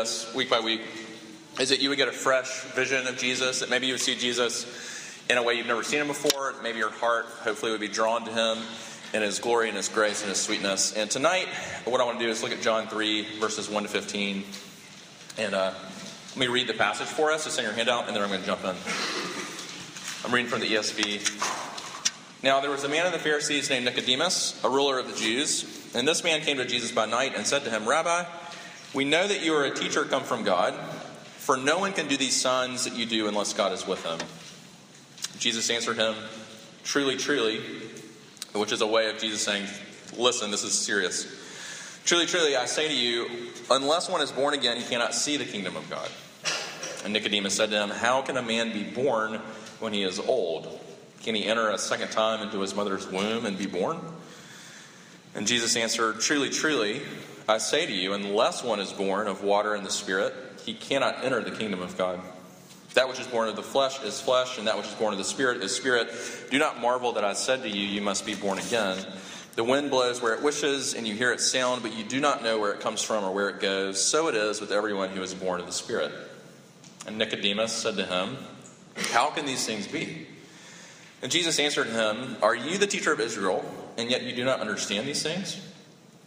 of this week by week is that you would get a fresh vision of Jesus, that maybe you would see Jesus in a way you've never seen him before. Maybe your heart, hopefully, would be drawn to him in his glory and his grace and his sweetness. And tonight, what I want to do is look at John 3, verses 1 to 15. And uh, let me read the passage for us. It's in your handout, and then I'm going to jump in. I'm reading from the ESV. Now, there was a man in the Pharisees named Nicodemus, a ruler of the Jews. And this man came to Jesus by night and said to him, Rabbi, we know that you are a teacher come from God, for no one can do these signs that you do unless God is with him. Jesus answered him, Truly, truly, which is a way of Jesus saying, Listen, this is serious. Truly, truly, I say to you, unless one is born again, he cannot see the kingdom of God. And Nicodemus said to him, How can a man be born when he is old? Can he enter a second time into his mother's womb and be born? And Jesus answered, Truly, truly, I say to you, unless one is born of water and the Spirit, he cannot enter the kingdom of God. That which is born of the flesh is flesh, and that which is born of the Spirit is spirit. Do not marvel that I said to you, You must be born again. The wind blows where it wishes, and you hear its sound, but you do not know where it comes from or where it goes. So it is with everyone who is born of the Spirit. And Nicodemus said to him, How can these things be? And Jesus answered him, Are you the teacher of Israel, and yet you do not understand these things?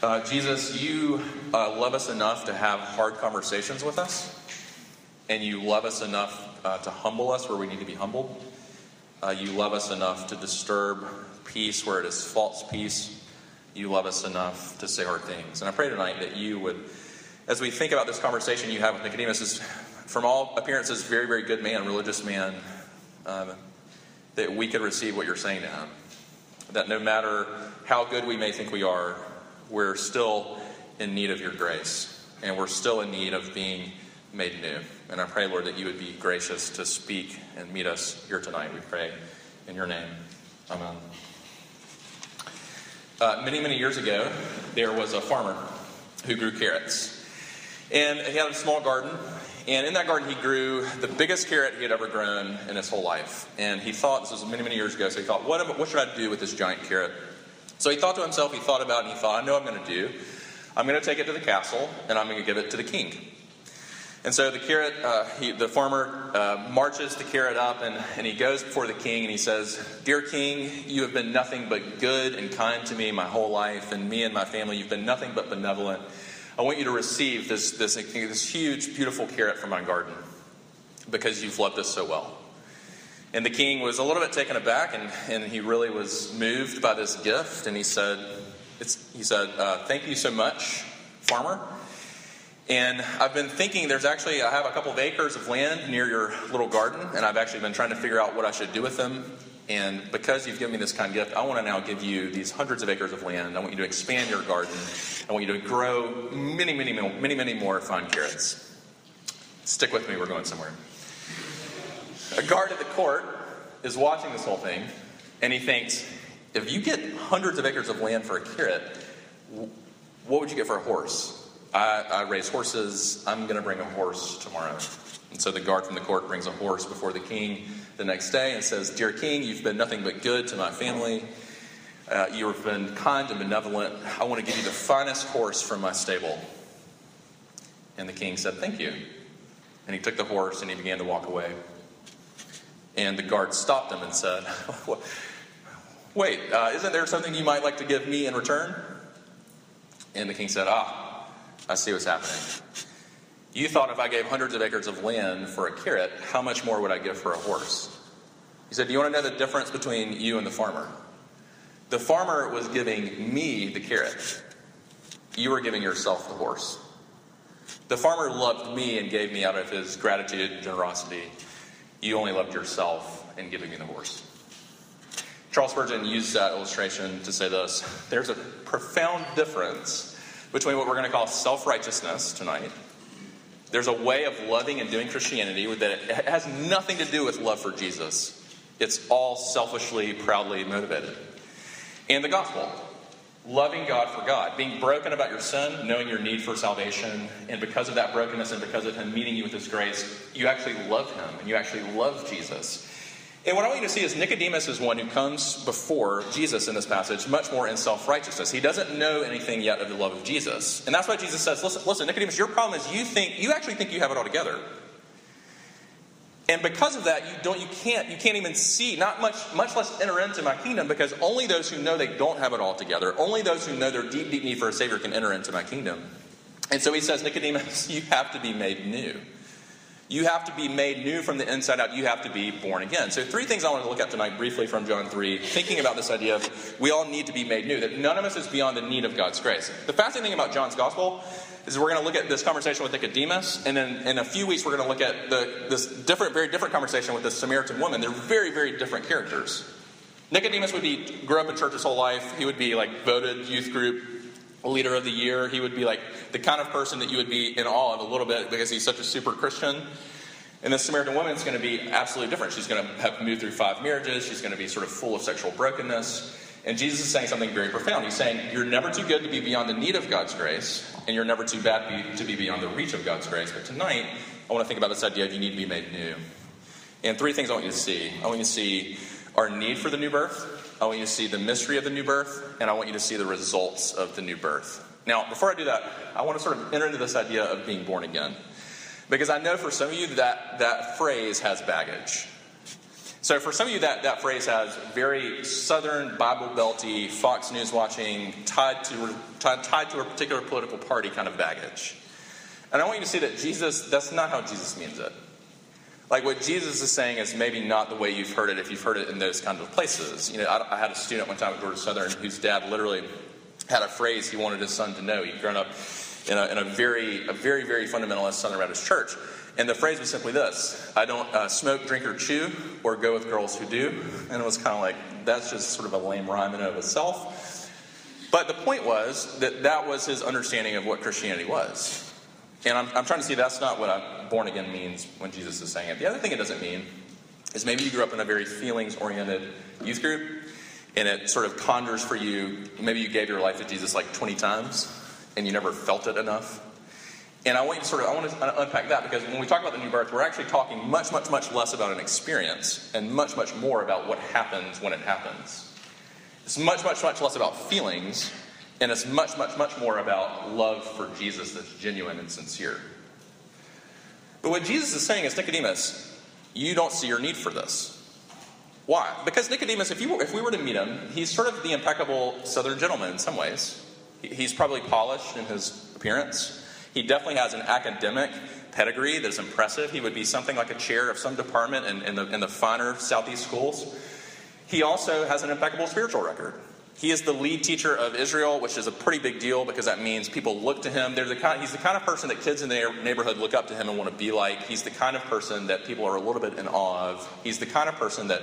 Uh, Jesus, you uh, love us enough to have hard conversations with us, and you love us enough uh, to humble us where we need to be humbled. Uh, you love us enough to disturb peace where it is false peace. You love us enough to say hard things. And I pray tonight that you would, as we think about this conversation you have with Nicodemus, is from all appearances, very, very good man, religious man, um, that we could receive what you're saying to him. That no matter how good we may think we are, we're still in need of your grace, and we're still in need of being made new. And I pray, Lord, that you would be gracious to speak and meet us here tonight. We pray in your name. Amen. Uh, many, many years ago, there was a farmer who grew carrots. And he had a small garden, and in that garden, he grew the biggest carrot he had ever grown in his whole life. And he thought, this was many, many years ago, so he thought, what, what should I do with this giant carrot? So he thought to himself, he thought about it, and he thought, I know what I'm going to do. I'm going to take it to the castle, and I'm going to give it to the king. And so the carrot, uh, he, the farmer uh, marches the carrot up, and, and he goes before the king, and he says, Dear king, you have been nothing but good and kind to me my whole life, and me and my family, you've been nothing but benevolent. I want you to receive this, this, this huge, beautiful carrot from my garden because you've loved us so well. And the king was a little bit taken aback, and, and he really was moved by this gift. And he said, he said, uh, Thank you so much, farmer. And I've been thinking there's actually, I have a couple of acres of land near your little garden, and I've actually been trying to figure out what I should do with them. And because you've given me this kind gift, I want to now give you these hundreds of acres of land. I want you to expand your garden. I want you to grow many, many, many, many more fine carrots. Stick with me, we're going somewhere. A guard at the court is watching this whole thing, and he thinks, if you get hundreds of acres of land for a carrot, what would you get for a horse? I, I raise horses. I'm going to bring a horse tomorrow. And so the guard from the court brings a horse before the king the next day and says, Dear king, you've been nothing but good to my family. Uh, you have been kind and benevolent. I want to give you the finest horse from my stable. And the king said, Thank you. And he took the horse and he began to walk away. And the guard stopped him and said, Wait, uh, isn't there something you might like to give me in return? And the king said, Ah, I see what's happening. You thought if I gave hundreds of acres of land for a carrot, how much more would I give for a horse? He said, Do you want to know the difference between you and the farmer? The farmer was giving me the carrot, you were giving yourself the horse. The farmer loved me and gave me out of his gratitude and generosity. You only loved yourself in giving me the horse. Charles Spurgeon used that illustration to say this there's a profound difference between what we're going to call self righteousness tonight. There's a way of loving and doing Christianity that has nothing to do with love for Jesus. It's all selfishly, proudly motivated. And the gospel, loving God for God, being broken about your sin, knowing your need for salvation, and because of that brokenness and because of Him meeting you with His grace, you actually love Him and you actually love Jesus. And what I want you to see is Nicodemus is one who comes before Jesus in this passage much more in self righteousness. He doesn't know anything yet of the love of Jesus. And that's why Jesus says, listen, listen, Nicodemus, your problem is you think, you actually think you have it all together. And because of that, you don't, you can't, you can't even see, not much, much less enter into my kingdom, because only those who know they don't have it all together, only those who know their deep, deep need for a Savior can enter into my kingdom. And so he says, Nicodemus, you have to be made new. You have to be made new from the inside out. You have to be born again. So, three things I want to look at tonight briefly from John 3, thinking about this idea of we all need to be made new, that none of us is beyond the need of God's grace. The fascinating thing about John's gospel is we're going to look at this conversation with Nicodemus, and then in a few weeks, we're going to look at the, this different, very different conversation with this Samaritan woman. They're very, very different characters. Nicodemus would be grew up in church his whole life. He would be like voted youth group leader of the year. He would be like the kind of person that you would be in awe of a little bit because he's such a super Christian. And this Samaritan woman is going to be absolutely different. She's going to have moved through five marriages. She's going to be sort of full of sexual brokenness. And Jesus is saying something very profound. He's saying, You're never too good to be beyond the need of God's grace, and you're never too bad to be beyond the reach of God's grace. But tonight, I want to think about this idea of you need to be made new. And three things I want you to see. I want you to see our need for the new birth, I want you to see the mystery of the new birth, and I want you to see the results of the new birth. Now, before I do that, I want to sort of enter into this idea of being born again. Because I know for some of you that that phrase has baggage. So for some of you, that, that phrase has very Southern Bible belty, Fox News watching, tied to, tied, tied to a particular political party kind of baggage. And I want you to see that Jesus, that's not how Jesus means it. Like what Jesus is saying is maybe not the way you've heard it if you've heard it in those kind of places. You know, I, I had a student one time at Georgia Southern whose dad literally had a phrase he wanted his son to know. He'd grown up in a, in a very, a very, very fundamentalist Southern Baptist church. And the phrase was simply this I don't uh, smoke, drink, or chew, or go with girls who do. And it was kind of like, that's just sort of a lame rhyme in and of itself. But the point was that that was his understanding of what Christianity was. And I'm, I'm trying to see that's not what born again means when Jesus is saying it. The other thing it doesn't mean is maybe you grew up in a very feelings oriented youth group and it sort of conjures for you, maybe you gave your life to Jesus like 20 times and you never felt it enough. And I want you to sort of I want to unpack that because when we talk about the new birth, we're actually talking much, much, much less about an experience and much, much more about what happens when it happens. It's much, much, much less about feelings, and it's much, much, much more about love for Jesus that's genuine and sincere. But what Jesus is saying is, Nicodemus, you don't see your need for this. Why? Because Nicodemus, if, you, if we were to meet him, he's sort of the impeccable southern gentleman in some ways. He's probably polished in his appearance. He definitely has an academic pedigree that's impressive. He would be something like a chair of some department in, in, the, in the finer Southeast schools. He also has an impeccable spiritual record. He is the lead teacher of Israel, which is a pretty big deal because that means people look to him. The kind, he's the kind of person that kids in their neighborhood look up to him and want to be like. He's the kind of person that people are a little bit in awe of. He's the kind of person that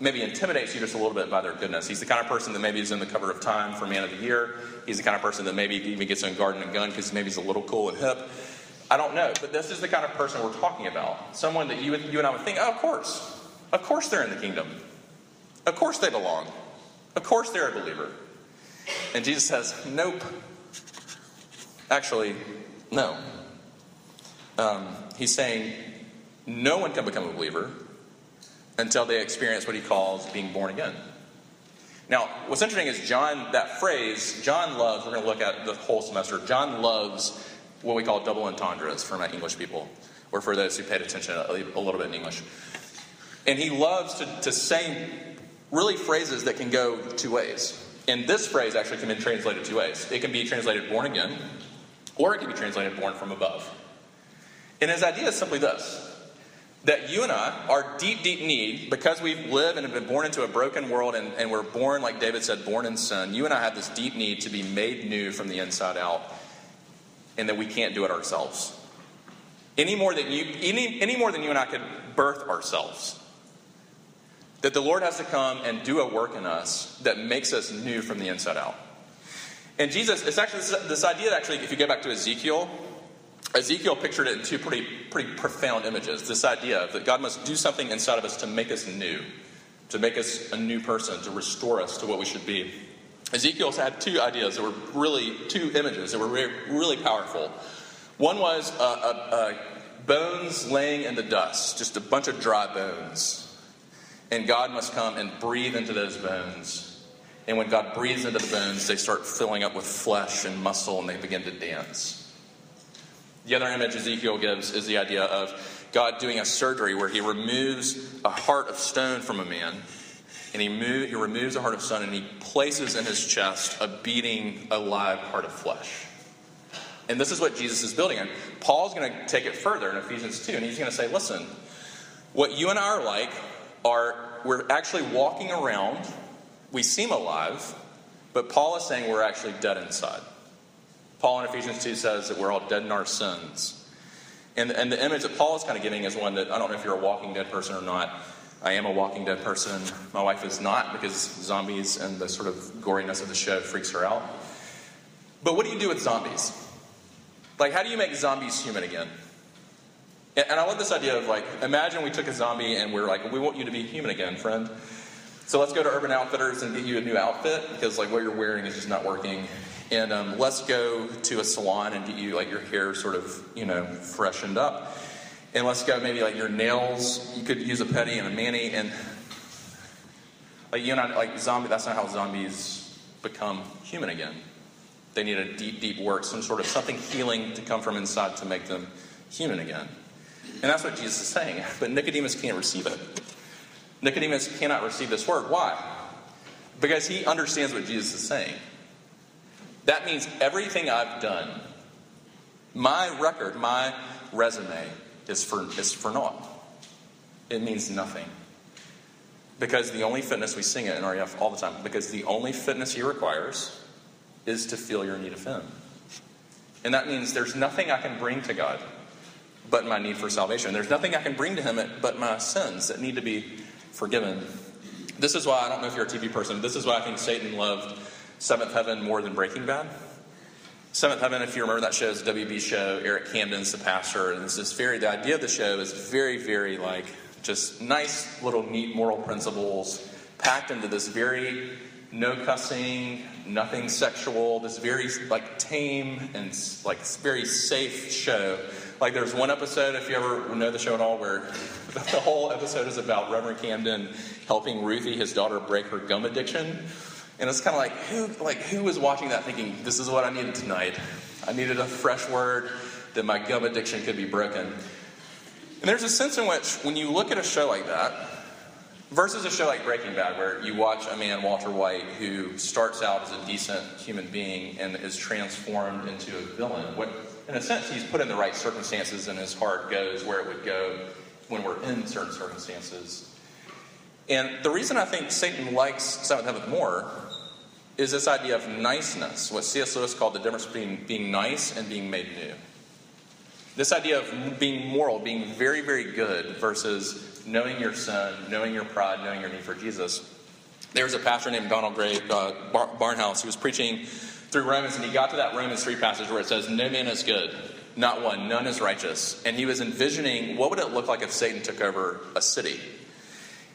maybe intimidates you just a little bit by their goodness. He's the kind of person that maybe is in the cover of Time for Man of the Year. He's the kind of person that maybe even gets in Garden and Gun because maybe he's a little cool and hip. I don't know, but this is the kind of person we're talking about. Someone that you, you and I would think, oh, of course. Of course they're in the kingdom. Of course they belong. Of course they're a believer. And Jesus says, nope. Actually, no. Um, he's saying, no one can become a believer until they experience what he calls being born again. Now, what's interesting is John, that phrase, John loves, we're going to look at the whole semester, John loves what we call double entendres for my English people, or for those who paid attention a, little bit in English. And he loves to, to say really phrases that can go two ways. And this phrase actually can be translated two ways. It can be translated born again, or it can be translated born from above. And his idea is simply this that you and I, our deep, deep need, because we live and have been born into a broken world and, and we're born, like David said, born in sin, you and I have this deep need to be made new from the inside out, and that we can't do it ourselves. Any more than you, any, any more than you and I could birth ourselves. That the Lord has to come and do a work in us that makes us new from the inside out. And Jesus, it's actually this, idea, actually, if you go back to Ezekiel, Ezekiel pictured it in two pretty, pretty profound images. This idea that God must do something inside of us to make us new, to make us a new person, to restore us to what we should be. Ezekiel's had two ideas that were really, two images that were really, really powerful. One was uh, uh, uh, bones laying in the dust, just a bunch of dry bones. And God must come and breathe into those bones. And when God breathes into the bones, they start filling up with flesh and muscle and they begin to dance. The other image Ezekiel gives is the idea of God doing a surgery where he removes a heart of stone from a man, and he, move, he removes a heart of stone and he places in his chest a beating, alive heart of flesh. And this is what Jesus is building on. Paul's going to take it further in Ephesians 2, and he's going to say, listen, what you and I are like are we're actually walking around, we seem alive, but Paul is saying we're actually dead inside. Paul in Ephesians 2 says that we're all dead in our sins. And, and the image that Paul is kind of giving is one that I don't know if you're a walking dead person or not. I am a walking dead person. My wife is not because zombies and the sort of goriness of the show freaks her out. But what do you do with zombies? Like, how do you make zombies human again? And, I love this idea of like, imagine we took a zombie and we're like, we want you to be human again, friend. So let's go to Urban Outfitters and get you a new outfit because like what you're wearing is just not working. And um, let's go to a salon and get you like your hair sort of you know freshened up. And let's go maybe like your nails. You could use a pedi and a mani. And like you know like zombie that's not how zombies become human again. They need a deep deep work some sort of something healing to come from inside to make them human again and that's what jesus is saying but nicodemus can't receive it nicodemus cannot receive this word why because he understands what jesus is saying that means everything I've done, my record, my resume, is for, is for naught. It means nothing. Because the only fitness, we sing it in RUF all the time, because the only fitness he requires is to feel your need of him. And that means there's nothing I can bring to God but my need for salvation. There's nothing I can bring to him but my sins that need to be forgiven. This is why, I don't know if you're a TV person, this is why I think Satan loved Seventh Heaven more than Breaking Bad. Seventh Heaven, if you remember that show, is a WB show. Eric Camden's the pastor, and it's this very the idea of the show is very, very like just nice little neat moral principles packed into this very no cussing, nothing sexual, this very like tame and like very safe show. Like there's one episode, if you ever know the show at all, where the whole episode is about Reverend Camden helping Ruthie, his daughter, break her gum addiction. And it's kind of like who like who was watching that thinking this is what I needed tonight? I needed a fresh word that my gum addiction could be broken. And there's a sense in which when you look at a show like that versus a show like Breaking Bad where you watch a man Walter White who starts out as a decent human being and is transformed into a villain. What in a sense he's put in the right circumstances and his heart goes where it would go when we're in certain circumstances. And the reason I think Satan likes Seventh Heaven more is this idea of niceness, what C.S. Lewis called the difference between being nice and being made new. This idea of being moral, being very, very good, versus knowing your sin, knowing your pride, knowing your need for Jesus. There was a pastor named Donald Grey uh, Bar- Barnhouse who was preaching through Romans, and he got to that Romans 3 passage where it says, No man is good, not one, none is righteous. And he was envisioning what would it look like if Satan took over a city?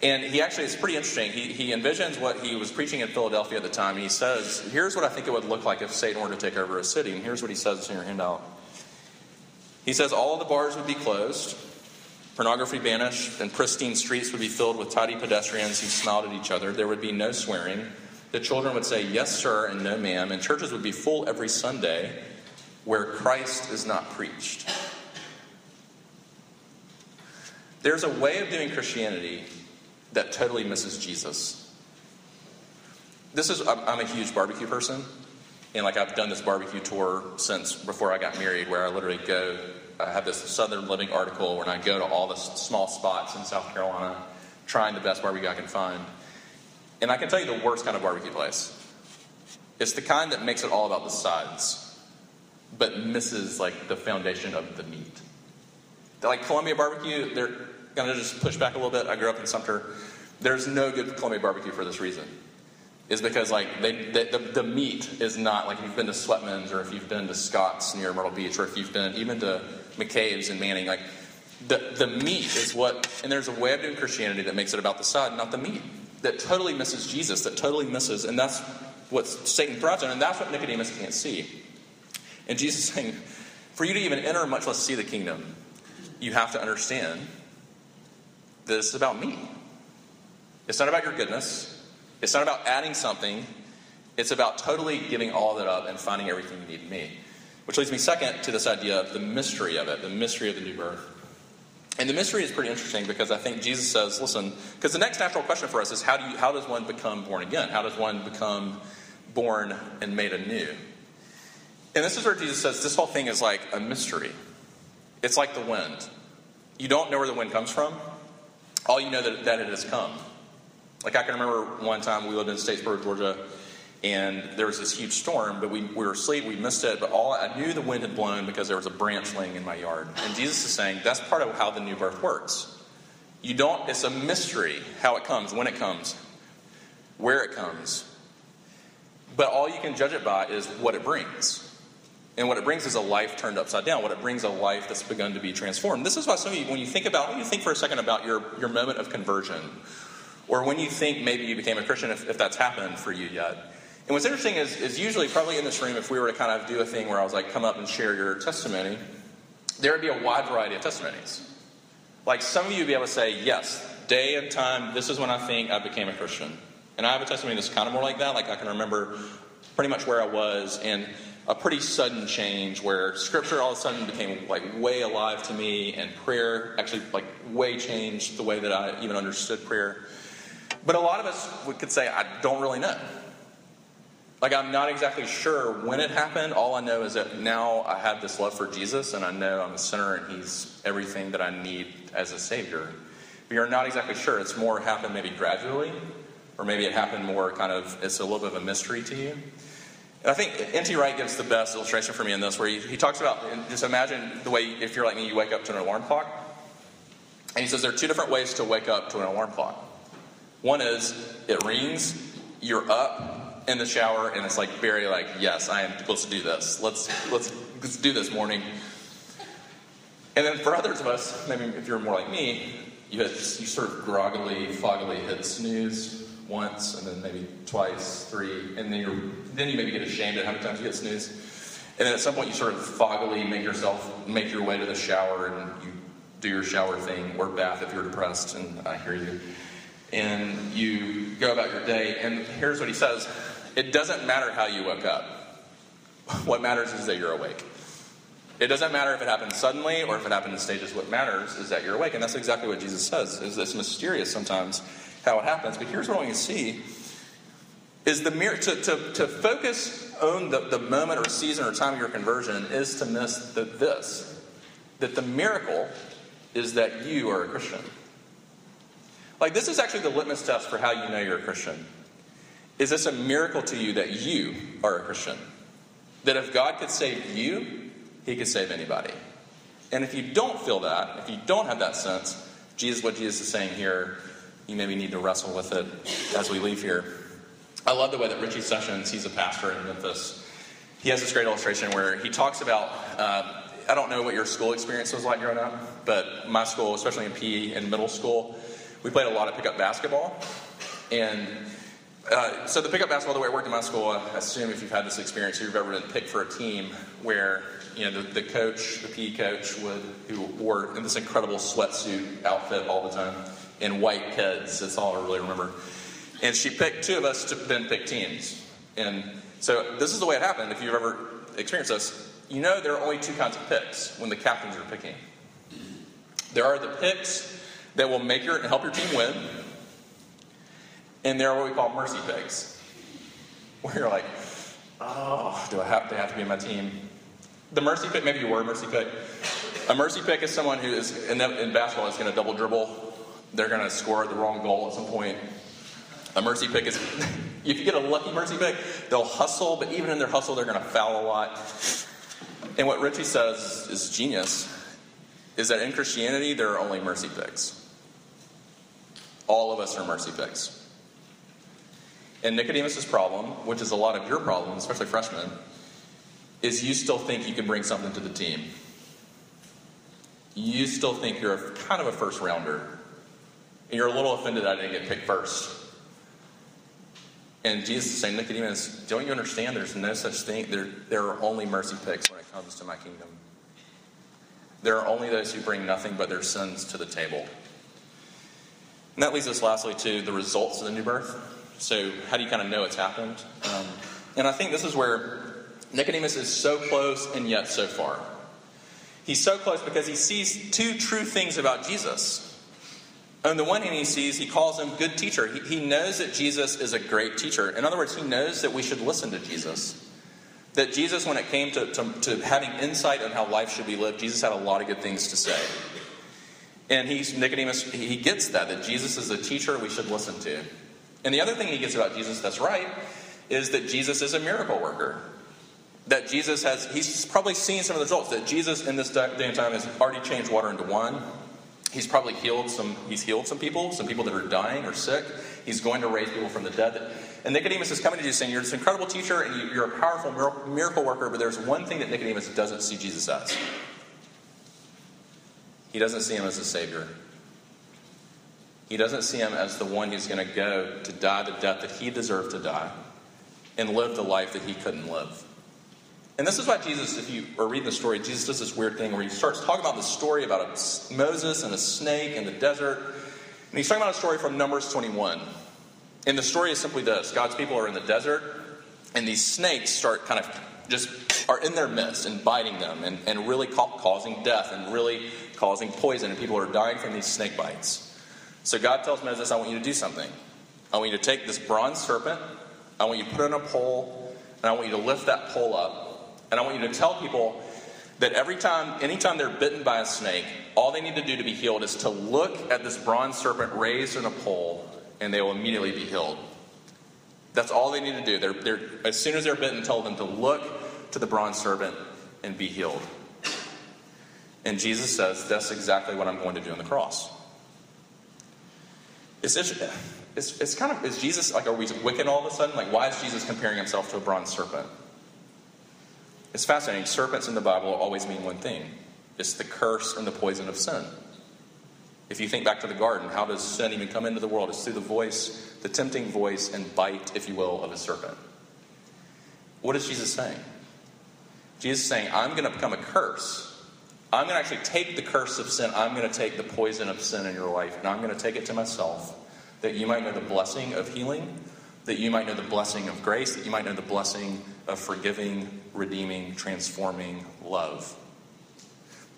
And he actually, it's pretty interesting. He, he envisions what he was preaching in Philadelphia at the time. He says, Here's what I think it would look like if Satan were to take over a city. And here's what he says in your handout. He says, All the bars would be closed, pornography banished, and pristine streets would be filled with tidy pedestrians who smiled at each other. There would be no swearing. The children would say, Yes, sir, and no, ma'am. And churches would be full every Sunday where Christ is not preached. There's a way of doing Christianity that totally misses Jesus. This is, I'm a huge barbecue person. And like I've done this barbecue tour since before I got married, where I literally go, I have this Southern Living article where I go to all the small spots in South Carolina, trying the best barbecue I can find. And I can tell you the worst kind of barbecue place. It's the kind that makes it all about the sides, but misses like the foundation of the meat. They're like Columbia barbecue, they're going to just push back a little bit. I grew up in Sumter. There's no good Columbia barbecue for this reason. is because like they, the, the meat is not like if you've been to Sweatman's or if you've been to Scott's near Myrtle Beach or if you've been even to McCabe's in Manning, like the, the meat is what, and there's a way of doing Christianity that makes it about the side, not the meat, that totally misses Jesus, that totally misses, and that's what Satan thrives on, and that's what Nicodemus can't see. And Jesus is saying, for you to even enter, much less see the kingdom, you have to understand that this is about me. It's not about your goodness. It's not about adding something. It's about totally giving all that up and finding everything you need in me. Which leads me second to this idea of the mystery of it, the mystery of the new birth. And the mystery is pretty interesting because I think Jesus says, listen, because the next natural question for us is how do you how does one become born again? How does one become born and made anew? And this is where Jesus says this whole thing is like a mystery. It's like the wind. You don't know where the wind comes from. All you know that, that it has come. Like I can remember one time we lived in Statesboro, Georgia, and there was this huge storm, but we, we were asleep, we missed it, but all I knew the wind had blown because there was a branch laying in my yard. And Jesus is saying that's part of how the new birth works. You don't, it's a mystery how it comes, when it comes, where it comes. But all you can judge it by is what it brings. And what it brings is a life turned upside down. What it brings is a life that's begun to be transformed. This is why some of you, when you think about, when you think for a second about your, your moment of conversion, or when you think maybe you became a Christian, if, if that's happened for you yet. And what's interesting is, is usually, probably in this room, if we were to kind of do a thing where I was like, come up and share your testimony, there would be a wide variety of testimonies. Like some of you would be able to say, yes, day and time, this is when I think I became a Christian. And I have a testimony that's kind of more like that. Like I can remember pretty much where I was and a pretty sudden change where scripture all of a sudden became like way alive to me and prayer actually like way changed the way that I even understood prayer. But a lot of us could say, I don't really know. Like, I'm not exactly sure when it happened. All I know is that now I have this love for Jesus, and I know I'm a sinner, and He's everything that I need as a Savior. But you're not exactly sure. It's more happened maybe gradually, or maybe it happened more kind of, it's a little bit of a mystery to you. And I think N.T. Wright gives the best illustration for me in this, where he, he talks about just imagine the way, if you're like me, you wake up to an alarm clock. And he says there are two different ways to wake up to an alarm clock. One is it rings, you're up in the shower, and it's like very like, yes, I am supposed to do this. Let's let's let's do this morning. And then for others of us, maybe if you're more like me, you you sort of groggily, foggily hit snooze once, and then maybe twice, three, and then you then you maybe get ashamed at how many times you hit snooze. And then at some point, you sort of foggily make yourself make your way to the shower, and you do your shower thing or bath if you're depressed. And I hear you and you go about your day. And here's what he says It doesn't matter how you woke up, what matters is that you're awake. It doesn't matter if it happens suddenly or if it happened in stages. What matters is that you're awake. And that's exactly what Jesus says. It's mysterious sometimes how it happens. But here's what I want you to see is the mirror to, to, to focus on the, the moment or season or time of your conversion is to miss the, this that the miracle is that you are a Christian. Like, this is actually the litmus test for how you know you're a Christian. Is this a miracle to you that you are a Christian? That if God could save you, he could save anybody. And if you don't feel that, if you don't have that sense, Jesus, what Jesus is saying here, you maybe need to wrestle with it as we leave here. I love the way that Richie Sessions, he's a pastor in Memphis, he has this great illustration where he talks about. Uh, I don't know what your school experience was like growing up, but my school, especially in PE in middle school, we played a lot of pickup basketball. And uh, so the pickup basketball, the way it worked in my school, I assume if you've had this experience, you've ever been picked for a team where you know the, the coach, the PE coach, would who wore in this incredible sweatsuit outfit all the time in white kids. That's all I really remember. And she picked two of us to then pick teams. And so this is the way it happened. If you've ever experienced this, you know there are only two kinds of picks when the captains are picking. There are the picks that will make your and help your team win. And they're what we call mercy picks, where you're like, oh, do I have to have to be in my team? The mercy pick, maybe you were a mercy pick. A mercy pick is someone who is in, in basketball is going to double dribble. They're going to score the wrong goal at some point. A mercy pick is if you get a lucky mercy pick, they'll hustle, but even in their hustle, they're going to foul a lot. And what Richie says is genius is that in Christianity, there are only mercy picks. All of us are mercy picks. And Nicodemus' problem, which is a lot of your problem, especially freshmen, is you still think you can bring something to the team. You still think you're a, kind of a first rounder. And you're a little offended that I didn't get picked first. And Jesus is saying, Nicodemus, don't you understand there's no such thing? There, there are only mercy picks when it comes to my kingdom. There are only those who bring nothing but their sins to the table. And that leads us lastly to the results of the new birth. So, how do you kind of know it's happened? Um, and I think this is where Nicodemus is so close and yet so far. He's so close because he sees two true things about Jesus. On the one hand, he sees, he calls him good teacher. He, he knows that Jesus is a great teacher. In other words, he knows that we should listen to Jesus. That Jesus, when it came to, to, to having insight on how life should be lived, Jesus had a lot of good things to say. And he's Nicodemus, he gets that, that Jesus is a teacher we should listen to. And the other thing he gets about Jesus that's right is that Jesus is a miracle worker. That Jesus has, he's probably seen some of the results. That Jesus in this day and time has already changed water into wine. He's probably healed some, he's healed some people, some people that are dying or sick. He's going to raise people from the dead. And Nicodemus is coming to Jesus saying, You're this incredible teacher and you're a powerful miracle worker, but there's one thing that Nicodemus doesn't see Jesus as. He doesn't see him as a savior. He doesn't see him as the one who's going to go to die the death that he deserved to die and live the life that he couldn't live. And this is why Jesus, if you are reading the story, Jesus does this weird thing where he starts talking about the story about a, Moses and a snake in the desert. And he's talking about a story from Numbers 21. And the story is simply this God's people are in the desert, and these snakes start kind of just are in their midst and biting them and, and really ca- causing death and really causing poison, and people are dying from these snake bites. So God tells Moses, I want you to do something. I want you to take this bronze serpent, I want you to put it on a pole, and I want you to lift that pole up and I want you to tell people that every time, anytime they're bitten by a snake, all they need to do to be healed is to look at this bronze serpent raised in a pole, and they will immediately be healed. That's all they need to do. They're, they're, as soon as they're bitten, tell them to look to the bronze serpent and be healed. And Jesus says, That's exactly what I'm going to do on the cross. It's, it's, it's kind of, is Jesus, like, are we wicked all of a sudden? Like, why is Jesus comparing himself to a bronze serpent? It's fascinating. Serpents in the Bible always mean one thing it's the curse and the poison of sin. If you think back to the garden, how does sin even come into the world? It's through the voice, the tempting voice and bite, if you will, of a serpent. What is Jesus saying? Jesus is saying, I'm going to become a curse. I'm going to actually take the curse of sin. I'm going to take the poison of sin in your life, and I'm going to take it to myself that you might know the blessing of healing, that you might know the blessing of grace, that you might know the blessing of forgiving, redeeming, transforming love.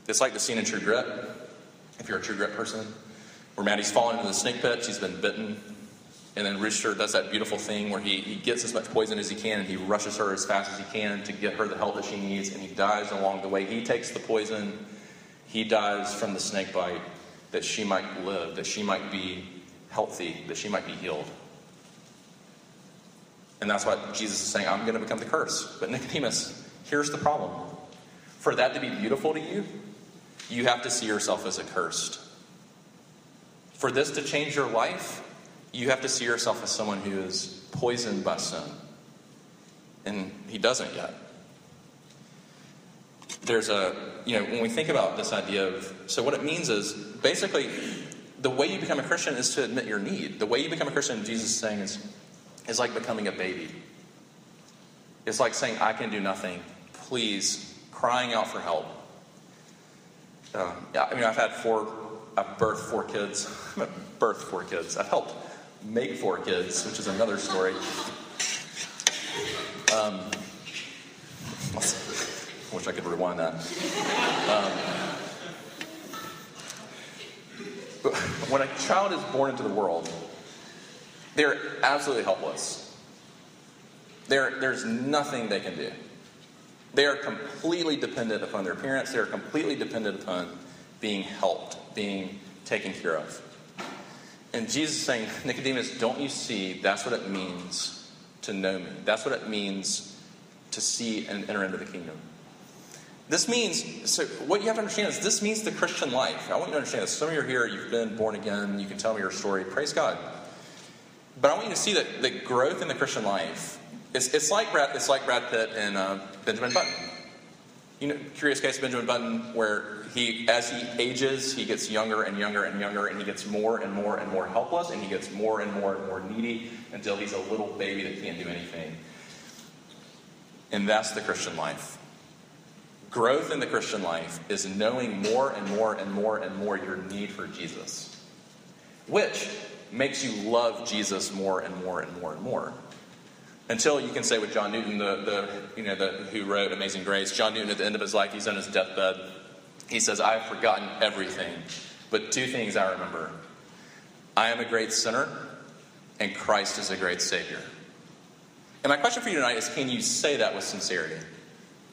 It's like the scene in True Grit, if you're a True Grit person, where Mattie's fallen into the snake pit, she's been bitten, and then Rooster does that beautiful thing where he, he gets as much poison as he can and he rushes her as fast as he can to get her the help that she needs, and he dies along the way. He takes the poison, he dies from the snake bite that she might live, that she might be healthy, that she might be healed. And that's what Jesus is saying, I'm going to become the curse. But Nicodemus, here's the problem. For that to be beautiful to you, you have to see yourself as accursed. For this to change your life, you have to see yourself as someone who is poisoned by sin. And he doesn't yet. There's a, you know, when we think about this idea of, so what it means is basically the way you become a Christian is to admit your need. The way you become a Christian, Jesus is saying, is is like becoming a baby. It's like saying, I can do nothing. Please, crying out for help. Uh, yeah, I mean, I've had four, I've birthed four kids. I've birthed four kids. I've helped make four kids, which is another story. Um, I wish I could rewind that. Um, but when a child is born into the world, they're absolutely helpless. They're, there's nothing they can do. They are completely dependent upon their parents. They are completely dependent upon being helped, being taken care of. And Jesus is saying, Nicodemus, don't you see that's what it means to know me? That's what it means to see and enter into the kingdom. This means, so what you have to understand is this means the Christian life. I want you to understand this. Some of you are here, you've been born again, you can tell me your story. Praise God. But I want you to see that the growth in the Christian life, it's, it's, like, Brad, it's like Brad Pitt and uh, Benjamin Button. You know, curious case of Benjamin Button, where he, as he ages, he gets younger and younger and younger, and he gets more and more and more helpless, and he gets more and more and more needy until he's a little baby that can't do anything. And that's the Christian life. Growth in the Christian life is knowing more and more and more and more your need for Jesus, which makes you love Jesus more and more and more and more. Until you can say with John Newton, the, the you know the, who wrote Amazing Grace, John Newton at the end of his life, he's on his deathbed. He says, "I have forgotten everything, but two things I remember: I am a great sinner, and Christ is a great Savior." And my question for you tonight is: Can you say that with sincerity?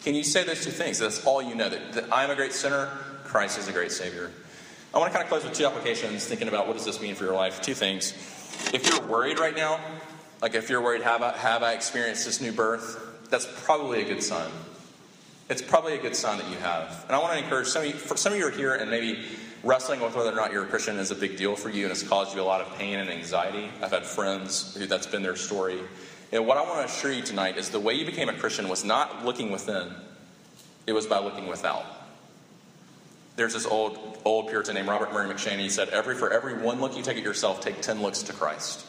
Can you say those two things? That's all you know that, that I am a great sinner, Christ is a great Savior. I want to kind of close with two applications, thinking about what does this mean for your life. Two things. If you're worried right now, like if you're worried, have I, have I experienced this new birth? That's probably a good sign. It's probably a good sign that you have. And I want to encourage some of you, for some of you are here and maybe wrestling with whether or not you're a Christian is a big deal for you and it's caused you a lot of pain and anxiety. I've had friends who that's been their story. And what I want to assure you tonight is the way you became a Christian was not looking within, it was by looking without. There's this old old Puritan named Robert Murray M'Cheyne. He said, every, For every one look you take at yourself, take 10 looks to Christ.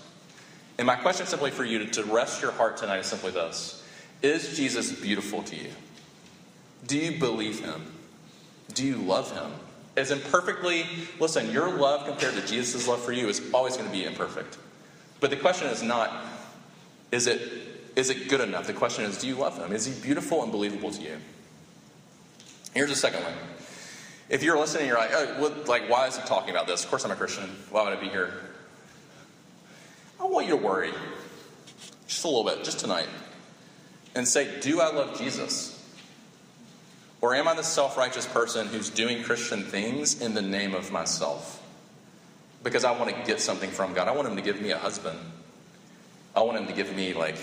And my question simply for you to, rest your heart tonight is simply this Is Jesus beautiful to you? Do you believe him? Do you love him? As imperfectly, listen, your love compared to Jesus' love for you is always going to be imperfect. But the question is not, is it, is it good enough? The question is, do you love him? Is he beautiful and believable to you? Here's the second one. If you're listening, you're like, oh, what, like, why is he talking about this? Of course I'm a Christian. Why would I be here? I want you to worry just a little bit, just tonight, and say, do I love Jesus? Or am I the self righteous person who's doing Christian things in the name of myself? Because I want to get something from God. I want Him to give me a husband. I want Him to give me, like,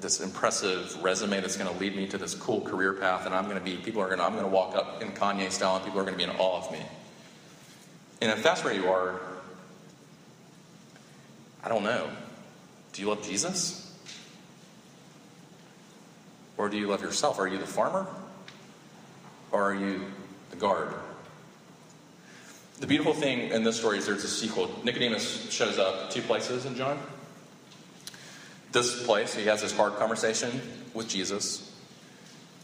this impressive resume that's going to lead me to this cool career path, and I'm going to be, people are going to, I'm going to walk up in Kanye style, and people are going to be in awe of me. And if that's where you are, I don't know. Do you love Jesus? Or do you love yourself? Are you the farmer? Or are you the guard? The beautiful thing in this story is there's a sequel. Nicodemus shows up two places in John. This place, he has this hard conversation with Jesus.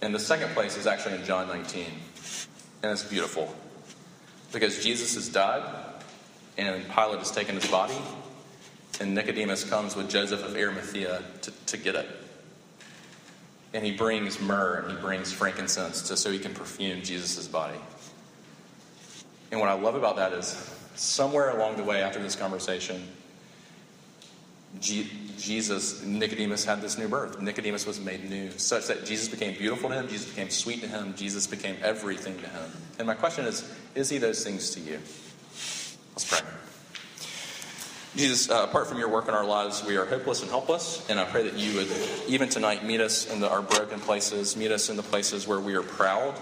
And the second place is actually in John 19. And it's beautiful. Because Jesus has died, and Pilate has taken his body, and Nicodemus comes with Joseph of Arimathea to, to get it. And he brings myrrh and he brings frankincense to, so he can perfume Jesus' body. And what I love about that is somewhere along the way after this conversation, Jesus, Nicodemus had this new birth. Nicodemus was made new, such that Jesus became beautiful to him, Jesus became sweet to him, Jesus became everything to him. And my question is is he those things to you? Let's pray. Jesus, uh, apart from your work in our lives, we are hopeless and helpless. And I pray that you would, even tonight, meet us in the, our broken places, meet us in the places where we are proud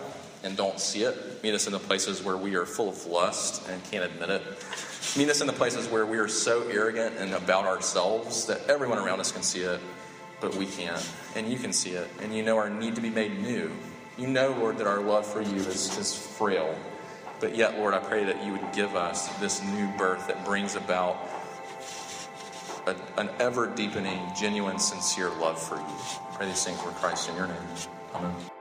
and don't see it, meet us in the places where we are full of lust and can't admit it. Meet us in the places where we are so arrogant and about ourselves that everyone around us can see it, but we can't. And you can see it. And you know our need to be made new. You know, Lord, that our love for you is, is frail. But yet, Lord, I pray that you would give us this new birth that brings about a, an ever deepening, genuine, sincere love for you. Pray these things for Christ in your name. Amen.